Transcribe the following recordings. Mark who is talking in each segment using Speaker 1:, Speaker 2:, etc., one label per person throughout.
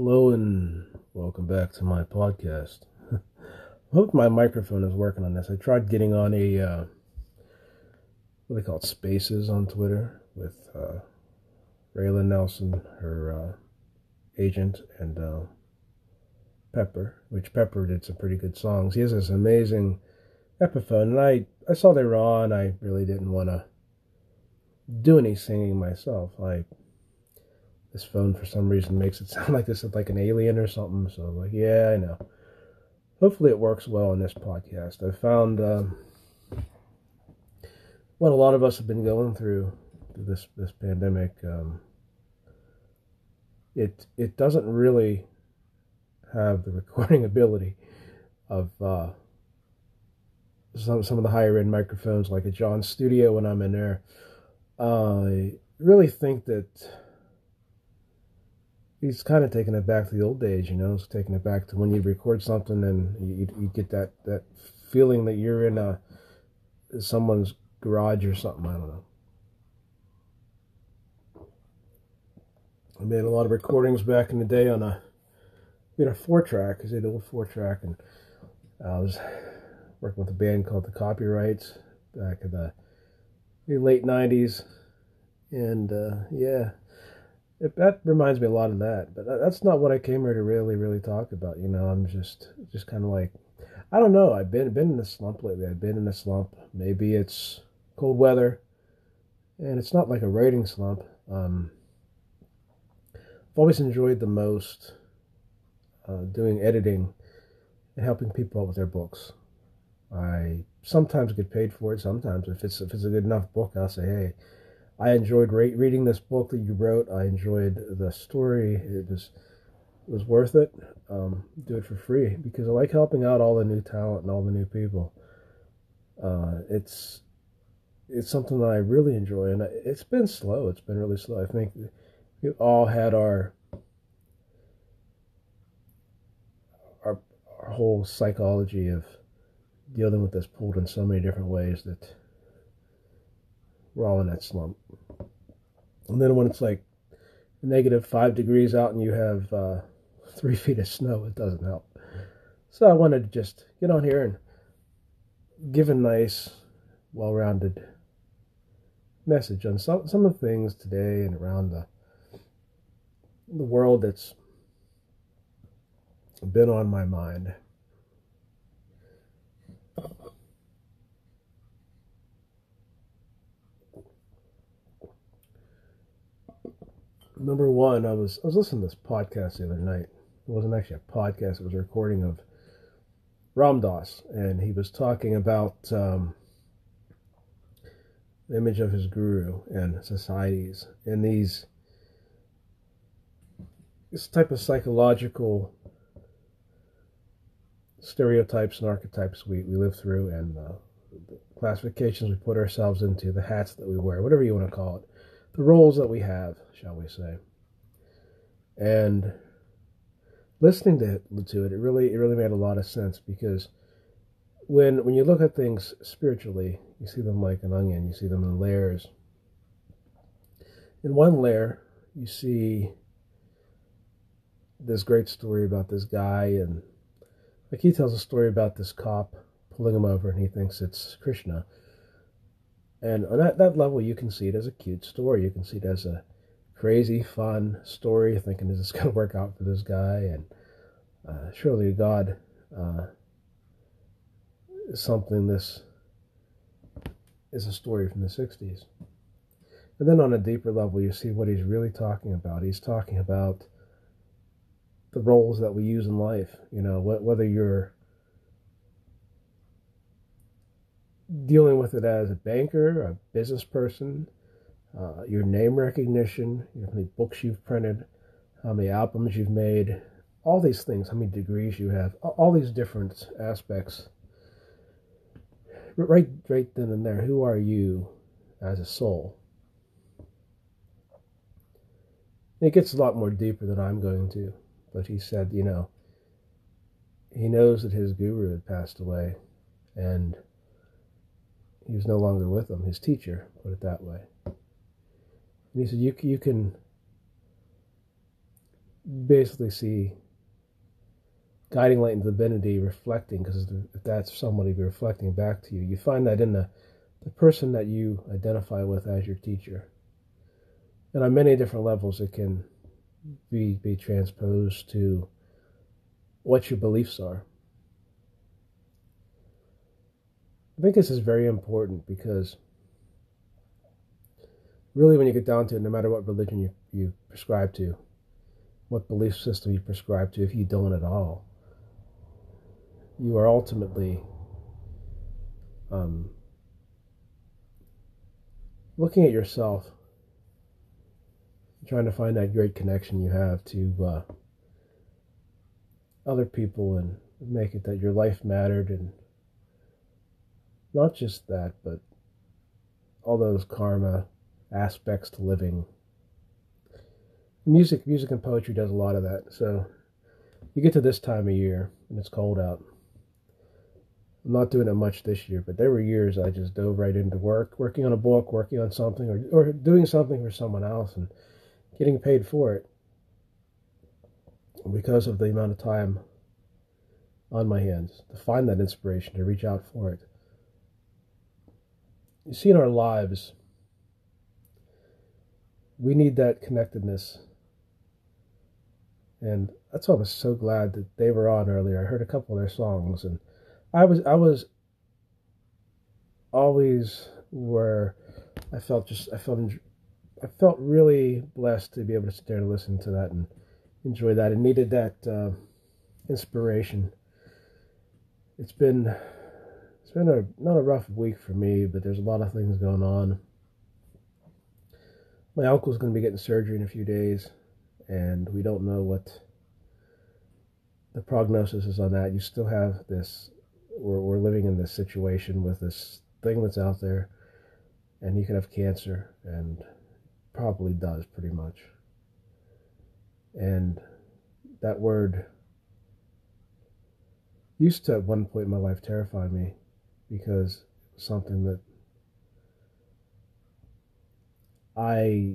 Speaker 1: Hello and welcome back to my podcast. I hope my microphone is working on this. I tried getting on a uh, what they call it, Spaces on Twitter with uh, Raylan Nelson, her uh, agent, and uh, Pepper, which Pepper did some pretty good songs. He has this amazing Epiphone, and I I saw they were on. I really didn't want to do any singing myself. I this phone for some reason makes it sound like this is like an alien or something. So like, yeah, I know. Hopefully it works well in this podcast. I found um, what a lot of us have been going through this this pandemic. Um, it it doesn't really have the recording ability of uh, some some of the higher end microphones, like a John Studio when I'm in there. Uh, I really think that he's kind of taking it back to the old days, you know. It's taking it back to when you record something and you, you get that that feeling that you're in a someone's garage or something. I don't know. I made a lot of recordings back in the day on a we had a four track, had an old four track, and I was working with a band called the Copyrights back in the late '90s, and uh, yeah, it, that reminds me a lot of that. But that's not what I came here to really, really talk about. You know, I'm just, just kind of like, I don't know. I've been, been in a slump lately. I've been in a slump. Maybe it's cold weather, and it's not like a writing slump. Um, I've always enjoyed the most uh, doing editing and helping people out with their books. I sometimes get paid for it. Sometimes, if it's if it's a good enough book, I'll say, "Hey, I enjoyed re- reading this book that you wrote. I enjoyed the story. It was it was worth it. Um, do it for free because I like helping out all the new talent and all the new people. Uh, it's it's something that I really enjoy, and it's been slow. It's been really slow. I think we all had our our our whole psychology of dealing with this pulled in so many different ways that we're all in that slump. And then when it's like negative five degrees out and you have uh, three feet of snow, it doesn't help. So I wanted to just get on here and give a nice, well rounded message on some, some of the things today and around the, the world that's been on my mind. Number one, I was I was listening to this podcast the other night. It wasn't actually a podcast; it was a recording of Ram Dass, and he was talking about um, the image of his guru and societies and these this type of psychological stereotypes and archetypes we, we live through and uh, classifications we put ourselves into, the hats that we wear, whatever you want to call it the roles that we have, shall we say. And listening to to it, it really it really made a lot of sense because when when you look at things spiritually, you see them like an onion, you see them in layers. In one layer, you see this great story about this guy and like he tells a story about this cop pulling him over and he thinks it's Krishna and on that, that level, you can see it as a cute story. You can see it as a crazy, fun story, thinking, is this going to work out for this guy? And uh, surely God uh, something this is a story from the 60s. And then on a deeper level, you see what he's really talking about. He's talking about the roles that we use in life. You know, whether you're dealing with it as a banker, a business person, uh, your name recognition, how many books you've printed, how many albums you've made, all these things, how many degrees you have, all these different aspects. Right, right then and there, who are you as a soul? It gets a lot more deeper than I'm going to, but he said, you know, he knows that his guru had passed away, and he was no longer with them, his teacher, put it that way. And he said, you, you can basically see guiding light and divinity reflecting, because if that's somebody reflecting back to you, you find that in the, the person that you identify with as your teacher. And on many different levels, it can be, be transposed to what your beliefs are. I think this is very important because really when you get down to it, no matter what religion you, you prescribe to, what belief system you prescribe to, if you don't at all, you are ultimately um, looking at yourself, trying to find that great connection you have to uh, other people and make it that your life mattered and not just that, but all those karma aspects to living. Music, music and poetry does a lot of that. So you get to this time of year and it's cold out. I'm not doing it much this year, but there were years I just dove right into work, working on a book, working on something, or, or doing something for someone else and getting paid for it because of the amount of time on my hands to find that inspiration, to reach out for it. You see, in our lives, we need that connectedness. And that's why I was so glad that they were on earlier. I heard a couple of their songs, and I was I was always where I felt just I felt I felt really blessed to be able to sit there and listen to that and enjoy that and needed that uh, inspiration. It's been it's been a not a rough week for me, but there's a lot of things going on. My uncle's going to be getting surgery in a few days, and we don't know what the prognosis is on that. You still have this we're, we're living in this situation with this thing that's out there and he could have cancer and probably does pretty much and that word used to at one point in my life terrify me because it was something that I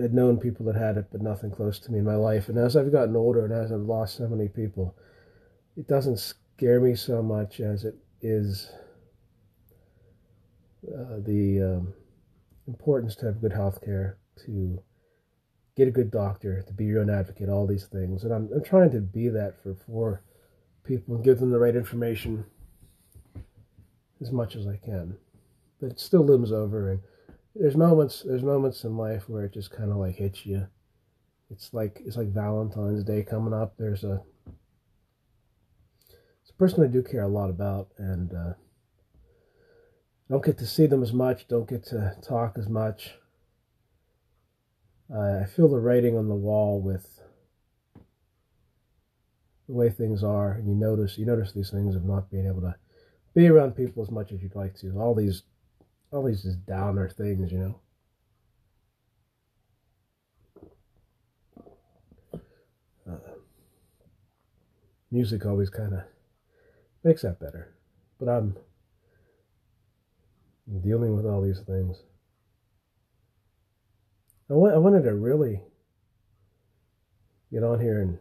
Speaker 1: had known people that had it, but nothing close to me in my life. And as I've gotten older and as I've lost so many people, it doesn't scare me so much as it is uh, the um, importance to have good health care, to get a good doctor, to be your own advocate, all these things. And I'm, I'm trying to be that for, for people and give them the right information as much as I can. But it still looms over and there's moments there's moments in life where it just kind of like hits you. It's like it's like Valentine's Day coming up. There's a it's a person I do care a lot about, and uh, don't get to see them as much, don't get to talk as much. I feel the writing on the wall with the way things are, and you notice you notice these things of not being able to be around people as much as you'd like to. All these, all these just downer things, you know. Uh, music always kind of makes that better. But I'm dealing with all these things. I, I wanted to really get on here and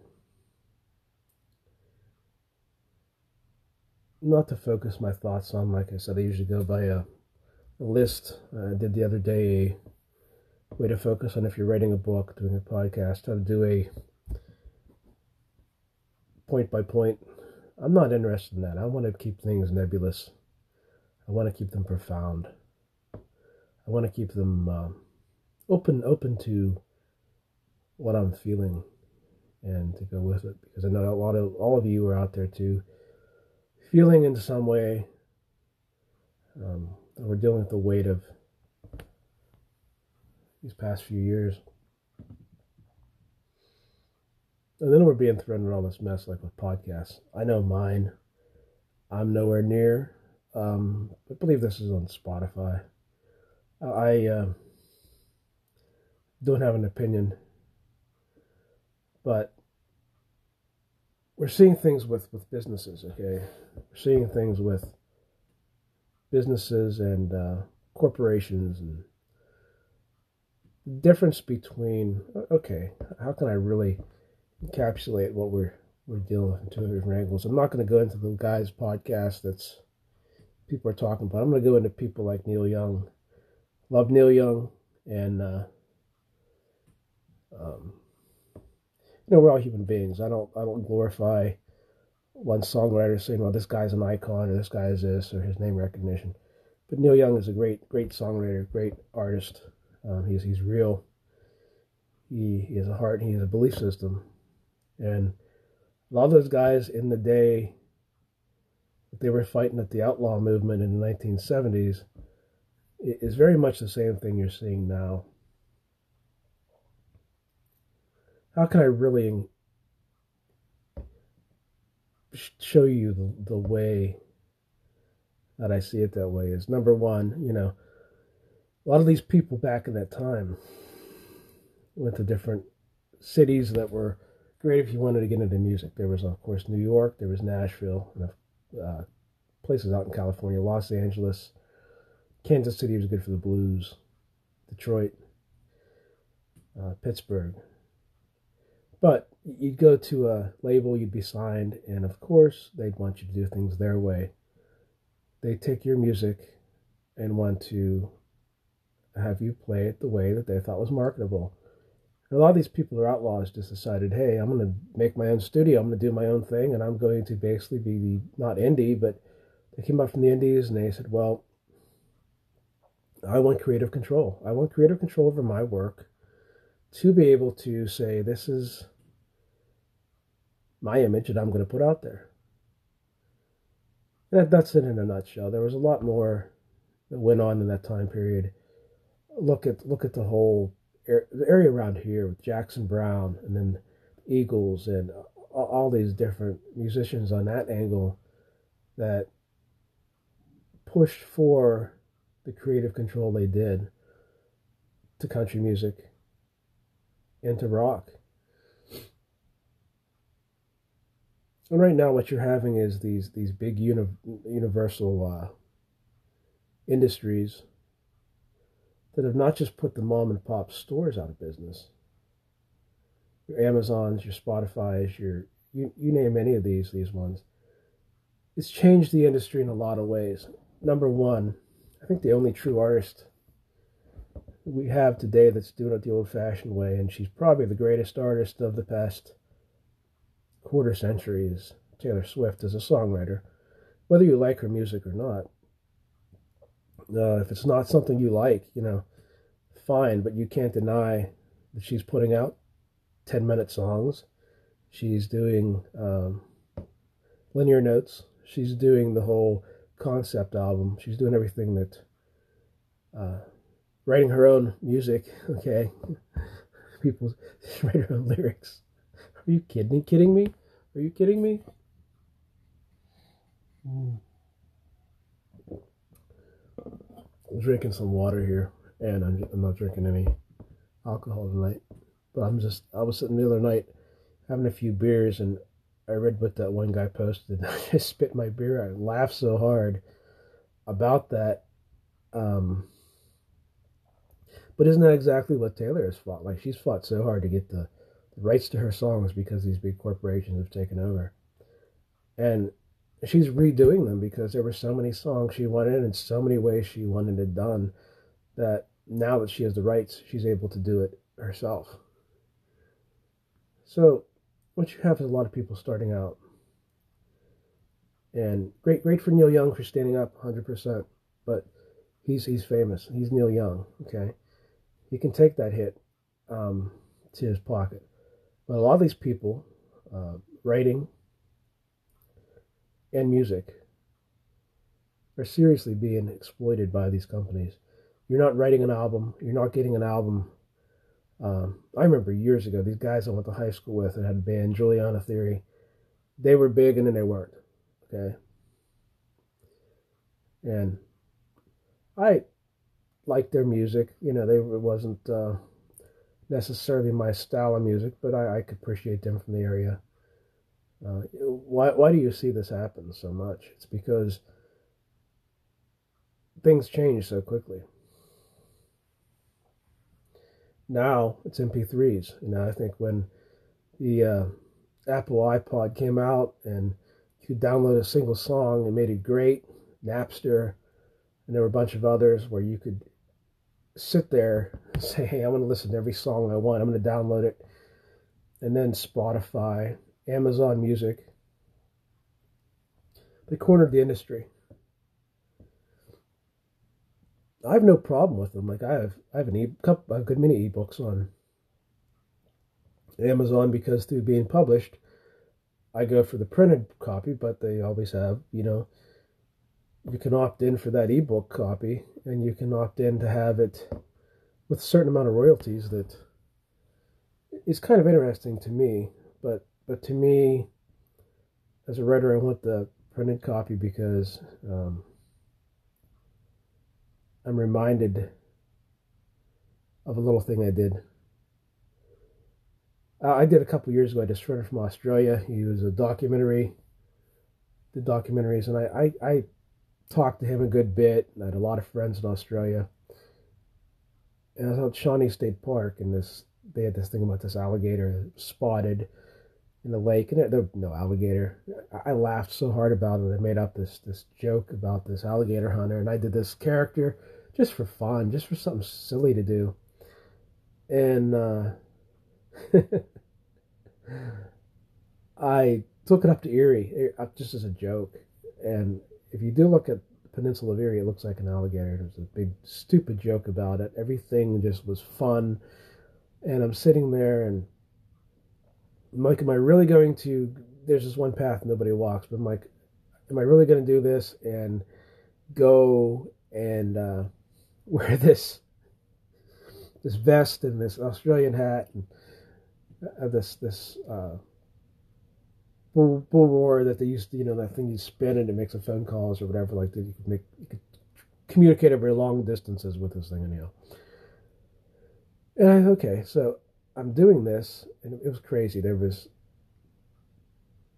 Speaker 1: not to focus my thoughts on, like I said, I usually go by a, a list. I did the other day a way to focus on if you're writing a book, doing a podcast, how to do a point by point I'm not interested in that. I want to keep things nebulous. I want to keep them profound. I want to keep them uh, open, open to what I'm feeling, and to go with it. Because I know a lot of all of you are out there too, feeling in some way. Um, we're dealing with the weight of these past few years. And then we're being thrown in all this mess like with podcasts. I know mine. I'm nowhere near. Um, I believe this is on Spotify. I uh, don't have an opinion, but we're seeing things with, with businesses, okay? We're seeing things with businesses and uh, corporations and difference between okay, how can I really encapsulate what we're we're dealing with in two different angles? I'm not going to go into the guy's podcast that's people are talking about. I'm going to go into people like Neil Young. Love Neil Young, and uh, um, you know we're all human beings. I don't I don't glorify one songwriter saying, "Well, this guy's an icon," or "This guy is this," or his name recognition. But Neil Young is a great great songwriter, great artist. Um, he's he's real. He, he has a heart. He has a belief system, and a lot of those guys in the day they were fighting at the outlaw movement in the 1970s is very much the same thing you're seeing now. How can I really show you the, the way that I see it that way? Is number one, you know, a lot of these people back in that time went to different cities that were great if you wanted to get into music. There was, of course, New York, there was Nashville, and uh, places out in California, Los Angeles, Kansas City was good for the blues, Detroit, uh, Pittsburgh. But you'd go to a label, you'd be signed, and of course, they'd want you to do things their way. They take your music and want to have you play it the way that they thought was marketable. And a lot of these people are outlaws just decided, hey, I'm going to make my own studio, I'm going to do my own thing, and I'm going to basically be the, not indie, but they came up from the indies and they said, well, I want creative control. I want creative control over my work to be able to say, this is my image that I'm going to put out there. And that's it in a nutshell. There was a lot more that went on in that time period. Look at look at the whole the area around here with Jackson Browne and then Eagles and all these different musicians on that angle that pushed for the creative control they did to country music and to rock. And right now, what you're having is these these big uni- universal uh, industries that have not just put the mom and pop stores out of business. Your Amazons, your Spotify's, your you, you name any of these these ones. It's changed the industry in a lot of ways. Number one, I think the only true artist we have today that's doing it the old fashioned way, and she's probably the greatest artist of the past quarter century is Taylor Swift as a songwriter. Whether you like her music or not, uh, if it's not something you like, you know, fine, but you can't deny that she's putting out 10 minute songs. She's doing um, linear notes. She's doing the whole concept album. She's doing everything that, uh, writing her own music, okay? People write her own lyrics. Are you kidding, kidding me? Are you kidding me? Mm. I'm drinking some water here, and I'm, I'm not drinking any alcohol tonight. But I'm just, I was sitting the other night having a few beers, and I read what that one guy posted. I just spit my beer. I laughed so hard about that. Um, but isn't that exactly what Taylor has fought? Like she's fought so hard to get the, the rights to her songs because these big corporations have taken over. And she's redoing them because there were so many songs she wanted and so many ways she wanted it done that now that she has the rights, she's able to do it herself. So what you have is a lot of people starting out. And great great for Neil Young for standing up 100%, but he's he's famous. He's Neil Young, okay? He can take that hit um, to his pocket. But a lot of these people, uh, writing, and music are seriously being exploited by these companies. You're not writing an album, you're not getting an album. Um, I remember years ago, these guys I went to high school with and had a band, Juliana Theory, they were big and then they weren't. Okay. And I liked their music. You know, they it wasn't uh, necessarily my style of music, but I, I could appreciate them from the area. Uh, why, why do you see this happen so much? It's because things change so quickly. now it's MP3s. You know, I think when the uh, Apple iPod came out and you could download a single song and made it great, Napster, and there were a bunch of others where you could sit there say, hey, I'm going to listen to every song I want. I'm going to download it. And then Spotify, Amazon Music. They cornered the industry. I have no problem with them. Like I have, I have an e couple, a good many ebooks on Amazon because through being published, I go for the printed copy, but they always have, you know, you can opt in for that ebook copy, and you can opt in to have it with a certain amount of royalties. That is kind of interesting to me, but but to me, as a writer, I want the printed copy because um, I'm reminded of a little thing I did. Uh, I did a couple years ago. I just friend from Australia. He was a documentary, the documentaries, and I, I, I talked to him a good bit. I had a lot of friends in Australia. And I was at Shawnee State Park, and this they had this thing about this alligator spotted in the lake, and there, no alligator. I laughed so hard about it. I made up this this joke about this alligator hunter, and I did this character just for fun, just for something silly to do. And uh, I took it up to Erie uh, just as a joke. And if you do look at Peninsula of Erie, it looks like an alligator. There's a big stupid joke about it. Everything just was fun. And I'm sitting there and I'm like, am I really going to? There's this one path nobody walks, but I'm like, am I really going to do this and go and uh, wear this this vest and this Australian hat and uh, this this uh, bull, bull roar that they used to, you know, that thing you spin and it makes a phone calls or whatever like that. You could make you could communicate over long distances with this thing anyhow. And I okay, so I'm doing this, and it was crazy. There was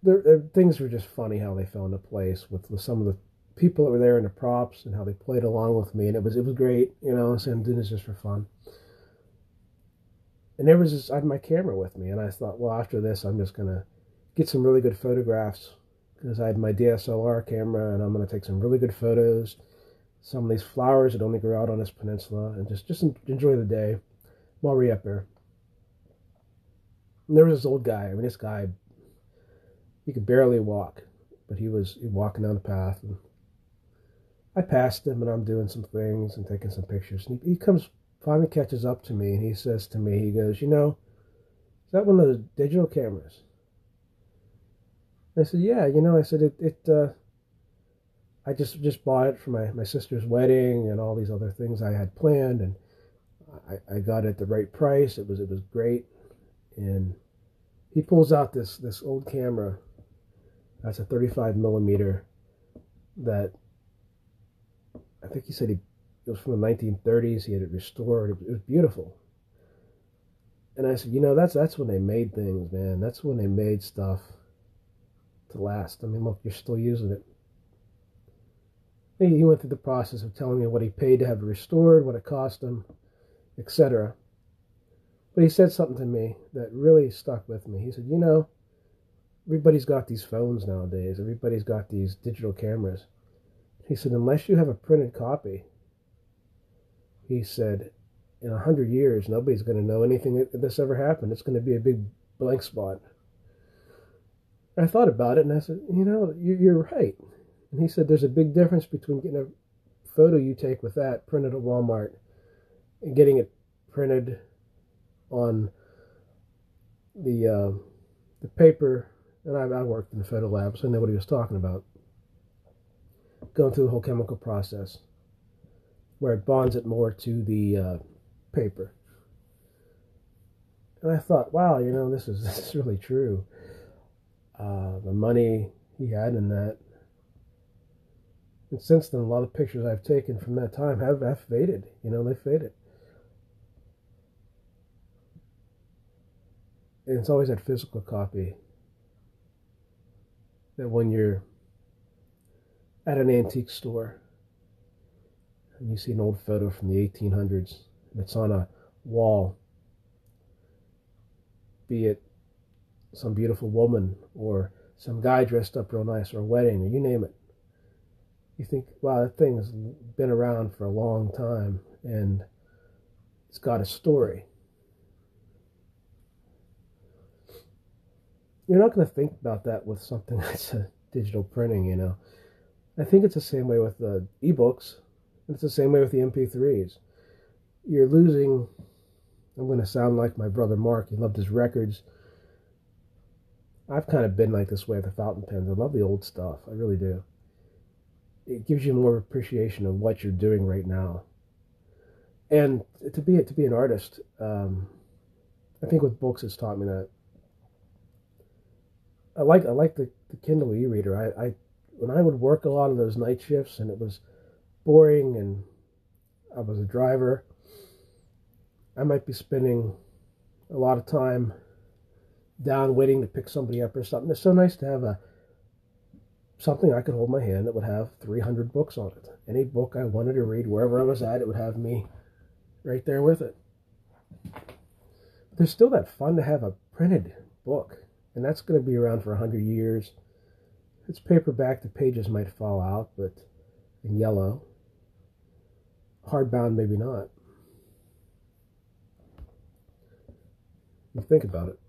Speaker 1: there, there, things were just funny how they fell into place with, with some of the people that were there and the props and how they played along with me, and it was it was great. You know, so I'm doing this just for fun. And there was this, I had my camera with me, and I thought, well, after this, I'm just gonna get some really good photographs because I had my DSLR camera, and I'm gonna take some really good photos. Some of these flowers that only grow out on this peninsula, and just just enjoy the day while we're up there. And there was this old guy. I mean, this guy, he could barely walk, but he was walking down the path, and I passed him, and I'm doing some things and taking some pictures. And he, he comes, finally catches up to me, and he says to me, he goes, "You know, is that one of those digital cameras?" I said, "Yeah, you know," I said, "It, it, uh, I just just bought it for my my sister's wedding and all these other things I had planned, and I, I got it at the right price. It was it was great." And he pulls out this this old camera. That's a 35 millimeter. That I think he said he it was from the 1930s. He had it restored. It, was beautiful. And I said, you know, that's that's when they made things, man. That's when they made stuff to last. I mean, look, you're still using it. He went through the process of telling me what he paid to have it restored, what it cost him, etc. But he said something to me that really stuck with me. He said, You know, everybody's got these phones nowadays, everybody's got these digital cameras. He said, Unless you have a printed copy, he said, in a hundred years, nobody's going to know anything that this ever happened. It's going to be a big blank spot. I thought about it and I said, You know, you're right. And he said, There's a big difference between getting a photo you take with that printed at Walmart and getting it printed on the uh, the paper, and I, I worked in the photo lab, so I know what he was talking about. Going through the whole chemical process, where it bonds it more to the uh, paper. And I thought, wow, you know, this is this is really true. Uh, the money he had in that. And since then, a lot of pictures I've taken from that time have, have faded. You know, they faded. and it's always that physical copy that when you're at an antique store and you see an old photo from the 1800s and it's on a wall be it some beautiful woman or some guy dressed up real nice or a wedding or you name it. You think, wow, that thing has been around for a long time and it's got a story. You're not going to think about that with something that's a digital printing, you know. I think it's the same way with the ebooks. And it's the same way with the MP3s. You're losing. I'm going to sound like my brother Mark. He loved his records. I've kind of been like this way with the fountain pens. I love the old stuff. I really do. It gives you more appreciation of what you're doing right now. And to be to be an artist, um, I think with books, it's taught me that. I like I like the, the Kindle e-reader. I, I when I would work a lot of those night shifts and it was boring and I was a driver, I might be spending a lot of time down waiting to pick somebody up or something. It's so nice to have a something I could hold my hand that would have 300 books on it. Any book I wanted to read, wherever I was at, it would have me right there with it. But there's still that fun to have a printed book, and that's going to be around for 100 years. It's paperback, the pages might fall out, but in yellow. Hardbound, maybe not. You think about it.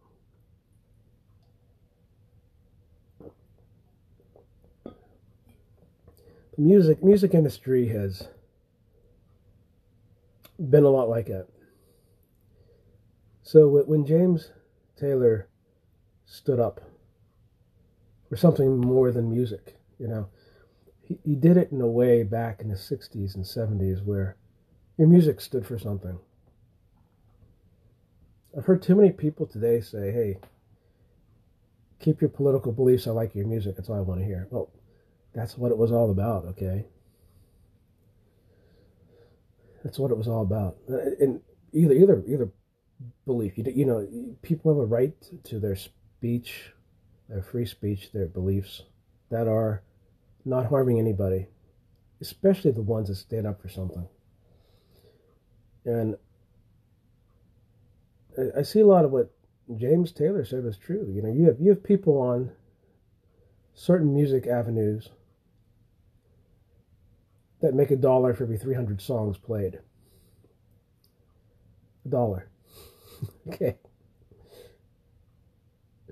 Speaker 1: The music music industry has been a lot like that. So when James Taylor stood up for something more than music, you know, he, he did it in a way back in the 60s and 70s where your music stood for something. I've heard too many people today say, hey, keep your political beliefs. I like your music. That's all I want to hear. Well, that's what it was all about, okay? That's what it was all about. Uh, and either either either belief, you you know, people have a right to their speech, their free speech, their beliefs that are not harming anybody, especially the ones that stand up for something. And I see a lot of what James Taylor said was true. You know, you have you have people on certain music avenues that make a dollar for every 300 songs played. A dollar. okay.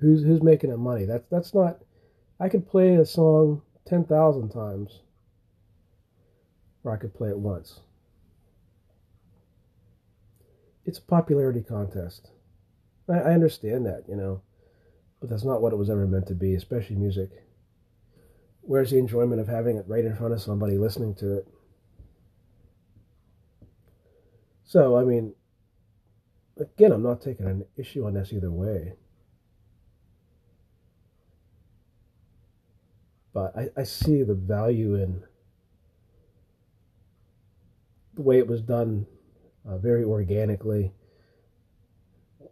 Speaker 1: Who's who's making that money? That's that's not. I could play a song ten thousand times, or I could play it once. It's a popularity contest. I, I understand that, you know, but that's not what it was ever meant to be, especially music. Where's the enjoyment of having it right in front of somebody listening to it? So, I mean, again, I'm not taking an issue on this either way. But I, I see the value in the way it was done uh, very organically,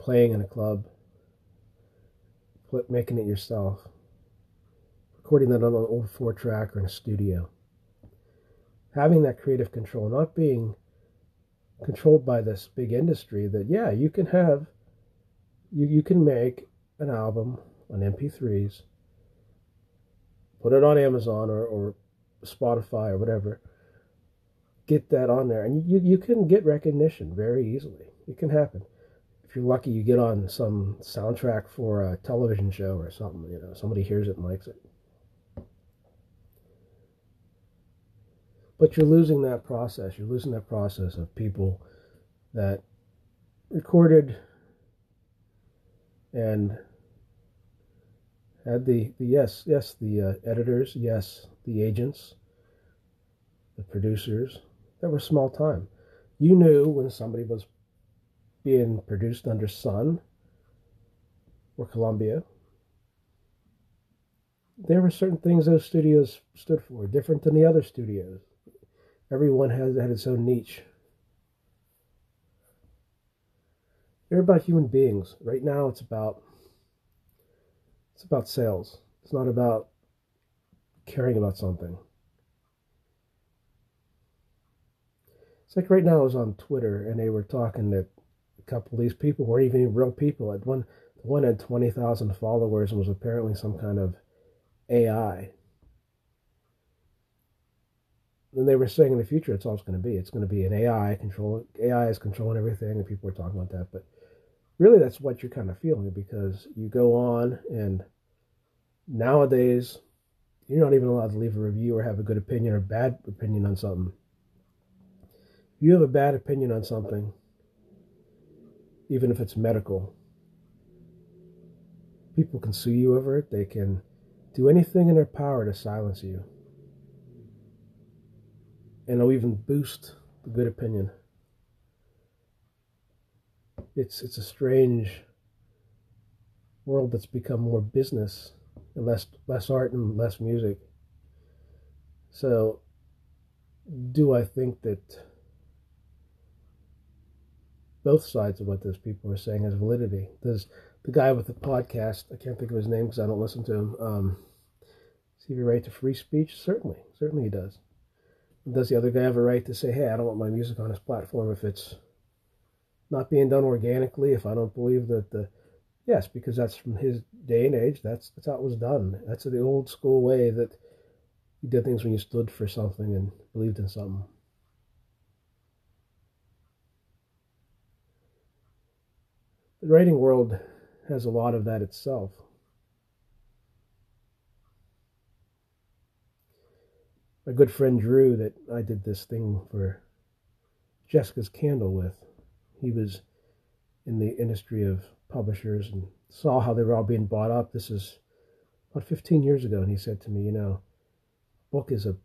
Speaker 1: playing in a club, making it yourself recording that on an old four track or in a studio. Having that creative control, not being controlled by this big industry that yeah, you can have you, you can make an album on MP3s, put it on Amazon or, or Spotify or whatever, get that on there. And you, you can get recognition very easily. It can happen. If you're lucky, you get on some soundtrack for a television show or something, you know, somebody hears it and likes it. But you're losing that process. You're losing that process of people that recorded and had the, the yes, yes, the uh, editors, yes, the agents, the producers that were small time. You knew when somebody was being produced under Sun or Columbia. There were certain things those studios stood for, different than the other studios. Everyone has had its own niche. They're about human beings. Right now it's about it's about sales. It's not about caring about something. It's like right now I was on Twitter and they were talking that a couple of these people weren't even real people. One one had 20,000 followers and was apparently some kind of AI. Then they were saying in the future it's all it's going to be. It's going to be an AI control. AI is controlling everything, and people are talking about that. But really, that's what you're kind of feeling because you go on, and nowadays, you're not even allowed to leave a review or have a good opinion or bad opinion on something. If you have a bad opinion on something, even if it's medical, people can sue you over it. They can do anything in their power to silence you and it'll even boost the good opinion. It's it's a strange world that's become more business and less less art and less music. So do I think that both sides of what those people are saying has validity? Does the guy with the podcast, I can't think of his name because I don't listen to him, um, does he right to free speech? Certainly, certainly he does does the other guy have a right to say, hey, I don't want my music on his platform if it's not being done organically, if I don't believe that the yes, because that's from his day and age, that's that's how it was done. That's the old school way that you did things when you stood for something and believed in something. The writing world has a lot of that itself. My good friend Drew that I did this thing for Jessica's Candle with. He was in the industry of publishers and saw how they were all being bought up. This is about 15 years ago, and he said to me, You know, book is a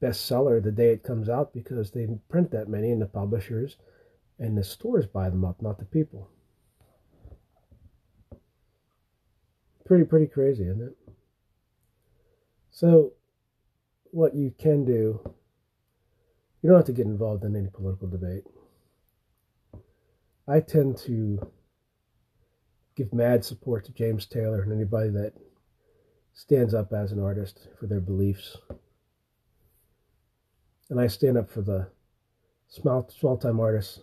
Speaker 1: bestseller the day it comes out because they print that many, and the publishers and the stores buy them up, not the people. Pretty, pretty crazy, isn't it? So, what you can do, you don't have to get involved in any political debate. I tend to give mad support to James Taylor and anybody that stands up as an artist for their beliefs. And I stand up for the small, small time artists.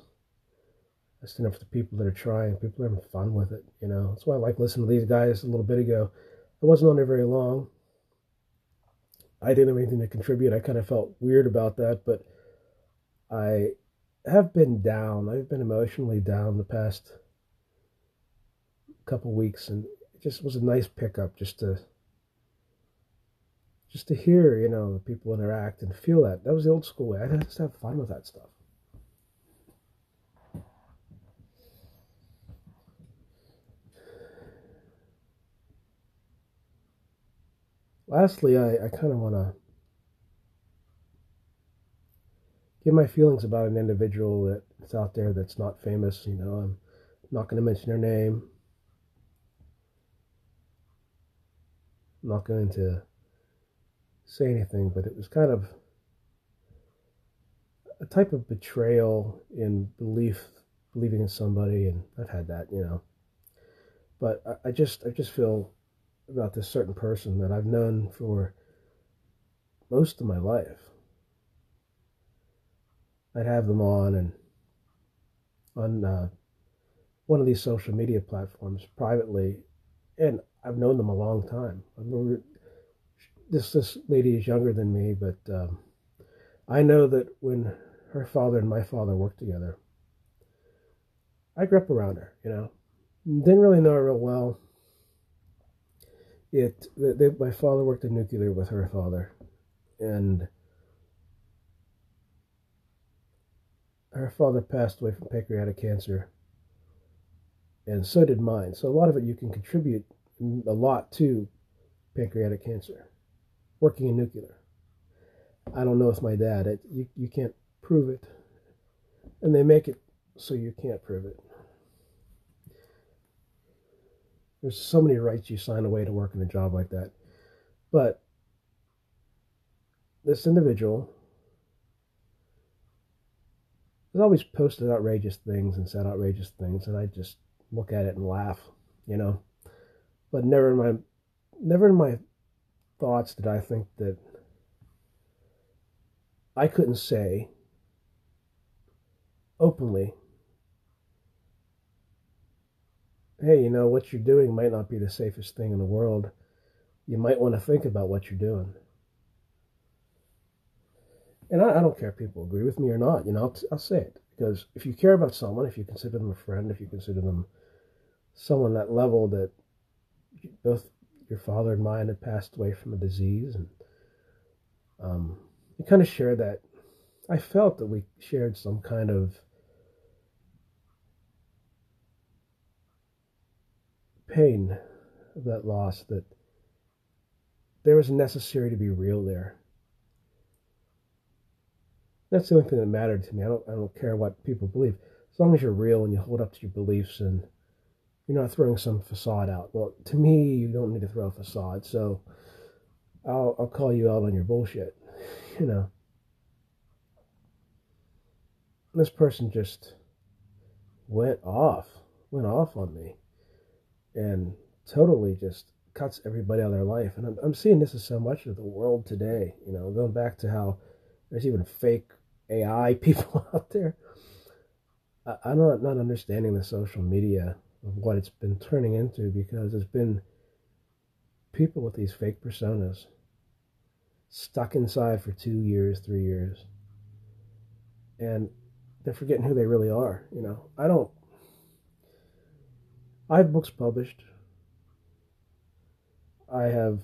Speaker 1: I stand up for the people that are trying, people are having fun with it. You know, that's why I like listening to these guys a little bit ago. I wasn't on there very long. I didn't have anything to contribute. I kind of felt weird about that, but I have been down. I've been emotionally down the past couple weeks, and it just was a nice pickup just to just to hear, you know, people interact and feel that. That was the old school way. I just have fun with that stuff. Lastly, I, I kind of want to give my feelings about an individual that's out there that's not famous. You know, I'm not going to mention their name. I'm not going to say anything, but it was kind of a type of betrayal in belief, believing in somebody, and I've had that, you know. But I, I just, I just feel about this certain person that I've known for most of my life. I'd have them on and on uh, one of these social media platforms privately, and I've known them a long time. I remember this this lady is younger than me, but um, I know that when her father and my father worked together, I grew up around her. You know, didn't really know her real well it they, my father worked in nuclear with her father and her father passed away from pancreatic cancer and so did mine. So a lot of it you can contribute a lot to pancreatic cancer working in nuclear. I don't know if my dad it, you, you can't prove it. And they make it so you can't prove it there's so many rights you sign away to work in a job like that. But this individual has always posted outrageous things and said outrageous things, and I just look at it and laugh, you know. But never in my never in my thoughts did I think that I couldn't say openly hey, you know, what you're doing might not be the safest thing in the world. You might want to think about what you're doing. And I, I don't care if people agree with me or not. You know, I'll, I'll say it because if you care about someone, if you consider them a friend, if you consider them someone that level that both your father and mine had passed away from a disease, and um, you kind of share that. I felt that we shared some kind of pain of that loss that there was necessary to be real there. That's the only thing that mattered to me. I don't I don't care what people believe. As long as you're real and you hold up to your beliefs and you're not throwing some facade out. Well, to me, you don't need to throw a facade. So I'll I'll call you out on your bullshit. You know. This person just went off, went off on me and totally just cuts everybody out of their life. And I'm, I'm seeing this as so much of the world today, you know, going back to how there's even fake AI people out there. I, I'm not, not understanding the social media of what it's been turning into because it's been people with these fake personas stuck inside for two years, three years. And they're forgetting who they really are. You know, I don't I have books published. I have.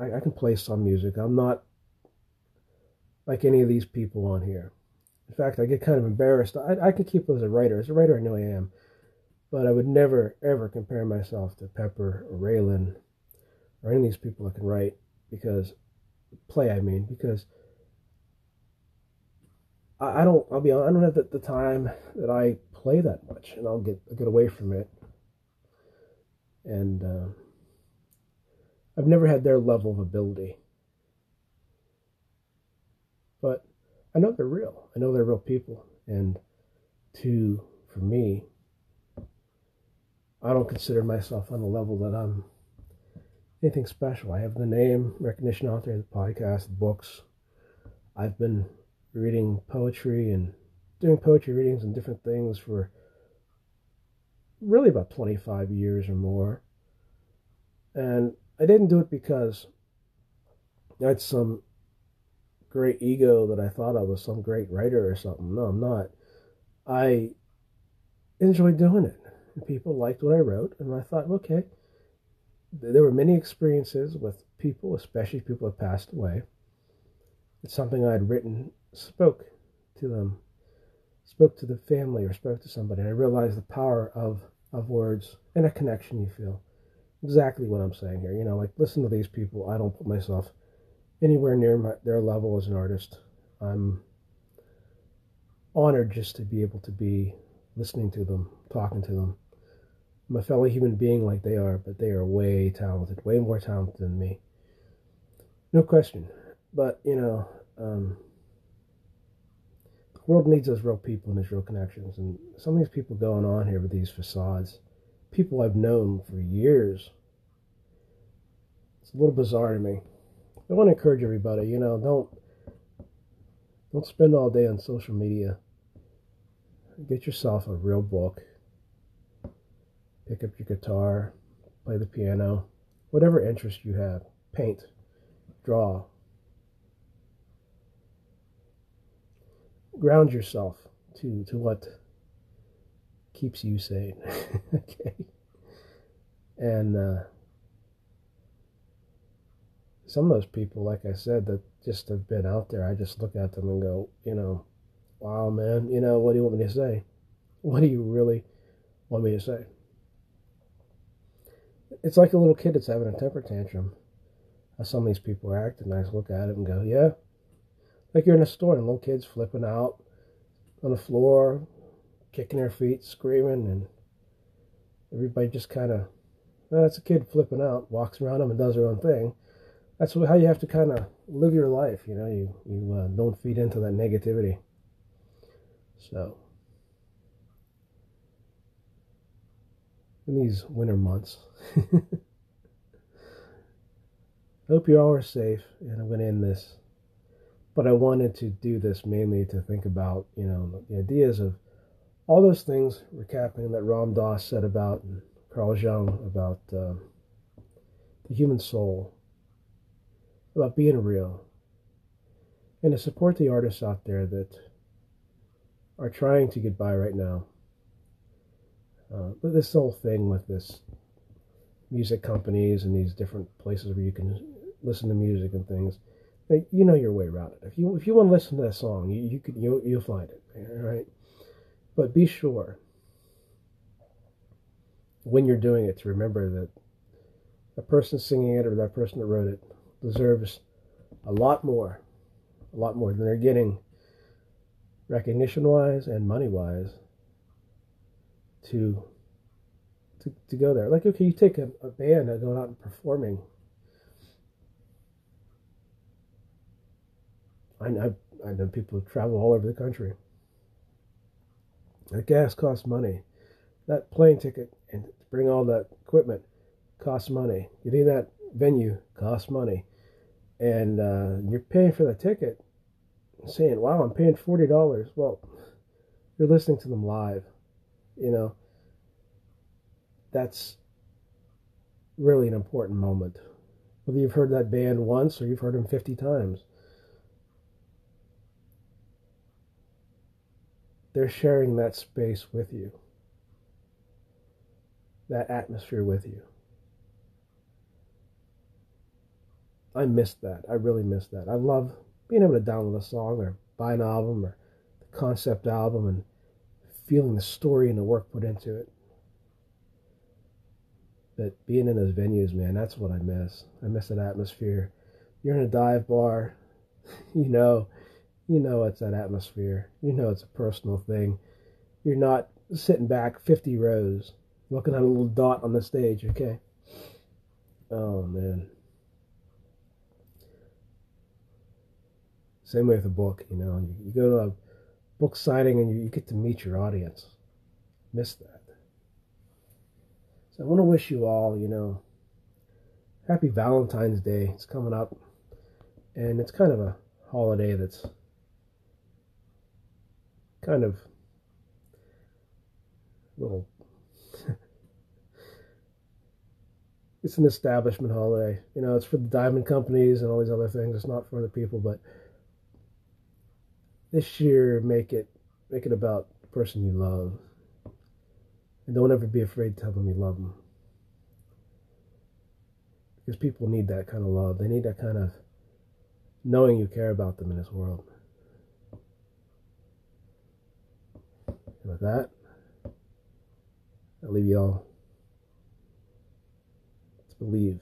Speaker 1: I, I can play some music. I'm not like any of these people on here. In fact, I get kind of embarrassed. I, I can keep as a writer. As a writer, I know I am. But I would never, ever compare myself to Pepper or Raylan or any of these people that can write because, play, I mean, because I, I don't, I'll be honest, I don't have the, the time that I play that much, and I'll get get away from it. And uh, I've never had their level of ability, but I know they're real. I know they're real people, and to for me, I don't consider myself on the level that I'm anything special. I have the name, recognition author of the podcast, the books. I've been reading poetry and doing poetry readings and different things for really about 25 years or more. And I didn't do it because I had some great ego that I thought I was some great writer or something. No, I'm not. I enjoyed doing it. And people liked what I wrote. And I thought, okay, there were many experiences with people, especially people that passed away. It's something I had written spoke to them spoke to the family or spoke to somebody, and I realized the power of of words and a connection you feel. Exactly what I'm saying here. You know, like listen to these people. I don't put myself anywhere near my, their level as an artist. I'm honored just to be able to be listening to them, talking to them. I'm a fellow human being like they are, but they are way talented, way more talented than me. No question. But, you know, um, the world needs those real people and those real connections. And some of these people going on here with these facades, people I've known for years, it's a little bizarre to me. I want to encourage everybody, you know, don't don't spend all day on social media. Get yourself a real book. Pick up your guitar, play the piano, whatever interest you have. Paint, draw, ground yourself to to what keeps you sane. okay, and uh, some of those people, like I said, that just have been out there, I just look at them and go, you know, wow, man, you know, what do you want me to say? What do you really want me to say? It's like a little kid that's having a temper tantrum. How some of these people act, and I just look at it and go, yeah, like you're in a store and little kids flipping out on the floor, kicking their feet, screaming, and everybody just kind of, well, that's a kid flipping out, walks around them and does their own thing. That's how you have to kind of live your life, you know. You you uh, don't feed into that negativity. So, in these winter months. hope you all are safe, and I'm going to end this but I wanted to do this mainly to think about, you know, the ideas of all those things recapping that Ram Dass said about Carl Jung about uh, the human soul, about being real, and to support the artists out there that are trying to get by right now. Uh, but this whole thing with this music companies and these different places where you can listen to music and things, you know your way around it. If you if you want to listen to that song, you you can you you'll find it, right? But be sure when you're doing it to remember that the person singing it or that person that wrote it deserves a lot more, a lot more than they're getting recognition wise and money wise to to, to go there. Like okay, you take a, a band that going out and performing. I, I I know people who travel all over the country. The gas costs money. That plane ticket and to bring all that equipment costs money. Getting that venue costs money. And uh, you're paying for the ticket, saying, wow, I'm paying $40. Well, you're listening to them live. You know, that's really an important moment. Whether you've heard that band once or you've heard them 50 times. They're sharing that space with you, that atmosphere with you. I missed that. I really missed that. I love being able to download a song or buy an album or the concept album and feeling the story and the work put into it. But being in those venues, man, that's what I miss. I miss that atmosphere. You're in a dive bar, you know, you know it's that atmosphere. You know it's a personal thing. You're not sitting back 50 rows looking at a little dot on the stage, okay? Oh, man. Same way with a book, you know. You, you go to a book signing and you, you get to meet your audience. Miss that. So I want to wish you all, you know, happy Valentine's Day. It's coming up. And it's kind of a holiday that's kind of little it's an establishment holiday. You know, it's for the diamond companies and all these other things. It's not for the people, but this year make it make it about the person you love. And don't ever be afraid to tell them you love them. Because people need that kind of love. They need that kind of knowing you care about them in this world. And with that, I'll leave y'all to believe.